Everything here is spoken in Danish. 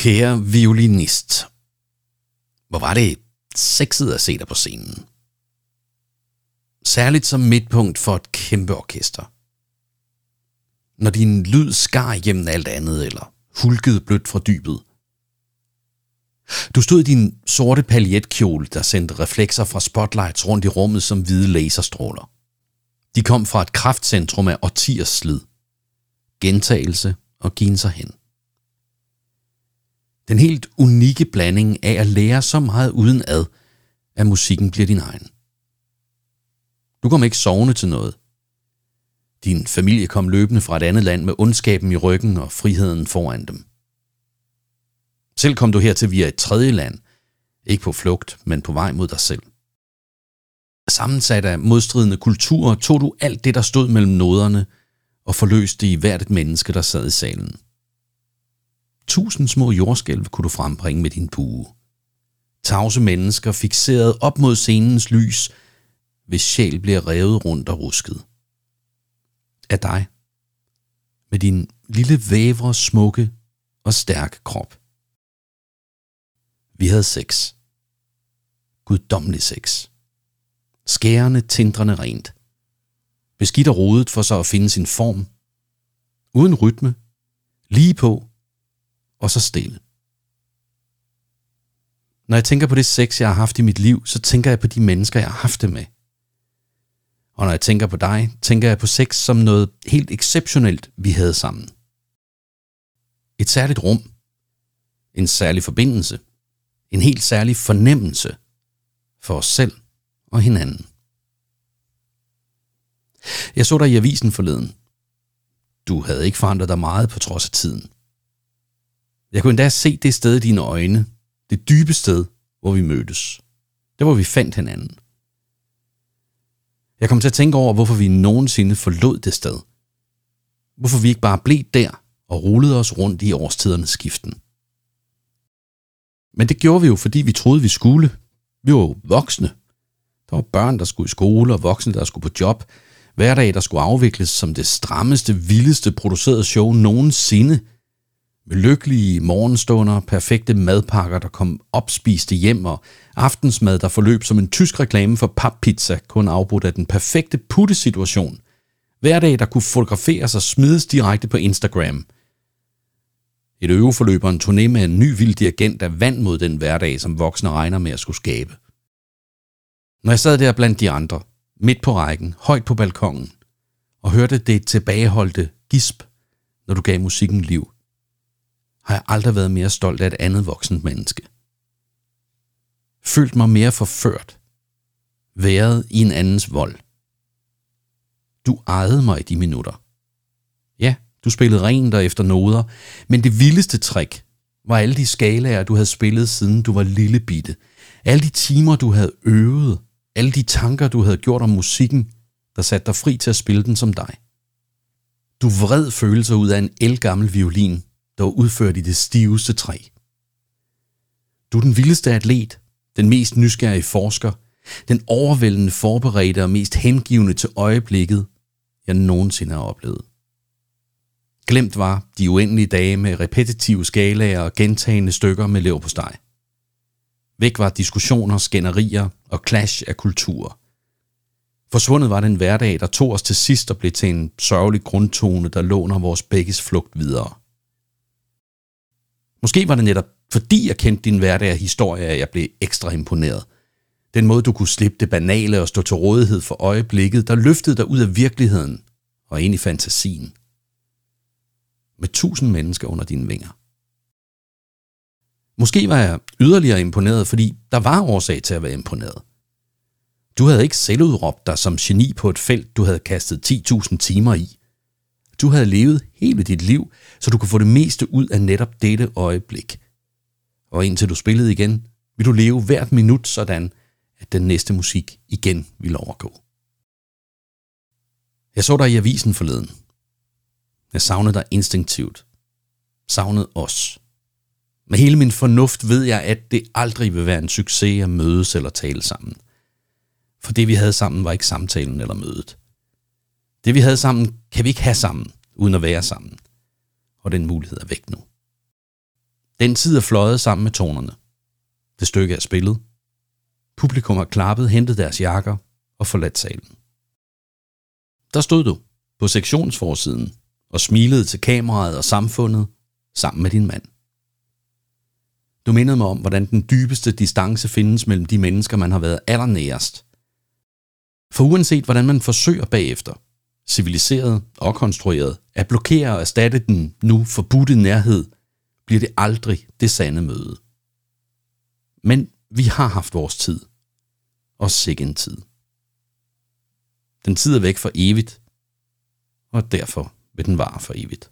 Kære violinist, hvor var det sexet at se dig på scenen. Særligt som midtpunkt for et kæmpe orkester. Når din lyd skar igennem alt andet, eller hulkede blødt fra dybet. Du stod i din sorte paljetkjole, der sendte reflekser fra spotlights rundt i rummet som hvide laserstråler. De kom fra et kraftcentrum af årtiers slid. Gentagelse og gin sig hen. Den helt unikke blanding af at lære så meget uden ad, at musikken bliver din egen. Du kom ikke sovende til noget. Din familie kom løbende fra et andet land med ondskaben i ryggen og friheden foran dem. Selv kom du hertil via et tredje land, ikke på flugt, men på vej mod dig selv. Sammensat af modstridende kulturer tog du alt det, der stod mellem noderne, og forløste i hvert et menneske, der sad i salen. Tusind små jordskælv kunne du frembringe med din bue. Tavse mennesker fixeret op mod scenens lys, hvis sjæl bliver revet rundt og rusket. Af dig. Med din lille vævre, smukke og stærke krop. Vi havde sex. Guddommelig sex. Skærende, tindrende rent. Beskidt og rodet for så at finde sin form. Uden rytme. Lige på. Og så stille. Når jeg tænker på det sex, jeg har haft i mit liv, så tænker jeg på de mennesker, jeg har haft det med. Og når jeg tænker på dig, tænker jeg på sex som noget helt exceptionelt, vi havde sammen. Et særligt rum. En særlig forbindelse – en helt særlig fornemmelse for os selv og hinanden. Jeg så dig i avisen forleden. Du havde ikke forandret dig meget på trods af tiden. Jeg kunne endda se det sted i dine øjne, det dybe sted, hvor vi mødtes. Der hvor vi fandt hinanden. Jeg kom til at tænke over, hvorfor vi nogensinde forlod det sted. Hvorfor vi ikke bare blev der og rullede os rundt i årstidernes skiften. Men det gjorde vi jo, fordi vi troede, vi skulle. Vi var jo voksne. Der var børn, der skulle i skole, og voksne, der skulle på job. Hverdag, der skulle afvikles som det strammeste, vildeste producerede show nogensinde. Med lykkelige morgenstunder, perfekte madpakker, der kom opspiste hjem, og aftensmad, der forløb som en tysk reklame for pappizza, kun afbrudt af den perfekte puttesituation. Hverdag, der kunne fotograferes og smides direkte på Instagram – et øveforløb og en turné med en ny vild dirigent, der vand mod den hverdag, som voksne regner med at skulle skabe. Når jeg sad der blandt de andre, midt på rækken, højt på balkongen, og hørte det tilbageholdte gisp, når du gav musikken liv, har jeg aldrig været mere stolt af et andet voksent menneske. Følt mig mere forført. Været i en andens vold. Du ejede mig i de minutter. Ja, du spillede rent og efter noder, men det vildeste trick var alle de skalaer, du havde spillet siden du var lille bitte. Alle de timer, du havde øvet. Alle de tanker, du havde gjort om musikken, der satte dig fri til at spille den som dig. Du vred følelser ud af en elgammel violin, der var udført i det stiveste træ. Du er den vildeste atlet, den mest nysgerrige forsker, den overvældende forberedte og mest hengivende til øjeblikket, jeg nogensinde har oplevet. Glemt var de uendelige dage med repetitive skalaer og gentagende stykker med lever på steg. Væk var diskussioner, skænderier og clash af kulturer. Forsvundet var den hverdag, der tog os til sidst og blev til en sørgelig grundtone, der låner vores begges flugt videre. Måske var det netop fordi jeg kendte din hverdag og historie, at jeg blev ekstra imponeret. Den måde, du kunne slippe det banale og stå til rådighed for øjeblikket, der løftede dig ud af virkeligheden og ind i fantasien med tusind mennesker under dine vinger. Måske var jeg yderligere imponeret, fordi der var årsag til at være imponeret. Du havde ikke selv udråbt dig som geni på et felt, du havde kastet 10.000 timer i. Du havde levet hele dit liv, så du kunne få det meste ud af netop dette øjeblik. Og indtil du spillede igen, vil du leve hvert minut sådan, at den næste musik igen vil overgå. Jeg så dig i avisen forleden. Jeg savnede dig instinktivt. Savnede os. Med hele min fornuft ved jeg, at det aldrig vil være en succes at mødes eller tale sammen. For det vi havde sammen var ikke samtalen eller mødet. Det vi havde sammen kan vi ikke have sammen, uden at være sammen. Og den mulighed er væk nu. Den tid er fløjet sammen med tonerne. Det stykke er spillet. Publikum har klappet, hentet deres jakker og forladt salen. Der stod du på sektionsforsiden og smilede til kameraet og samfundet sammen med din mand. Du mindede mig om, hvordan den dybeste distance findes mellem de mennesker, man har været allernærest. For uanset hvordan man forsøger bagefter, civiliseret og konstrueret, at blokere og erstatte den nu forbudte nærhed, bliver det aldrig det sande møde. Men vi har haft vores tid. Og sikke en tid. Den tid er væk for evigt, og derfor vil den vare for evigt.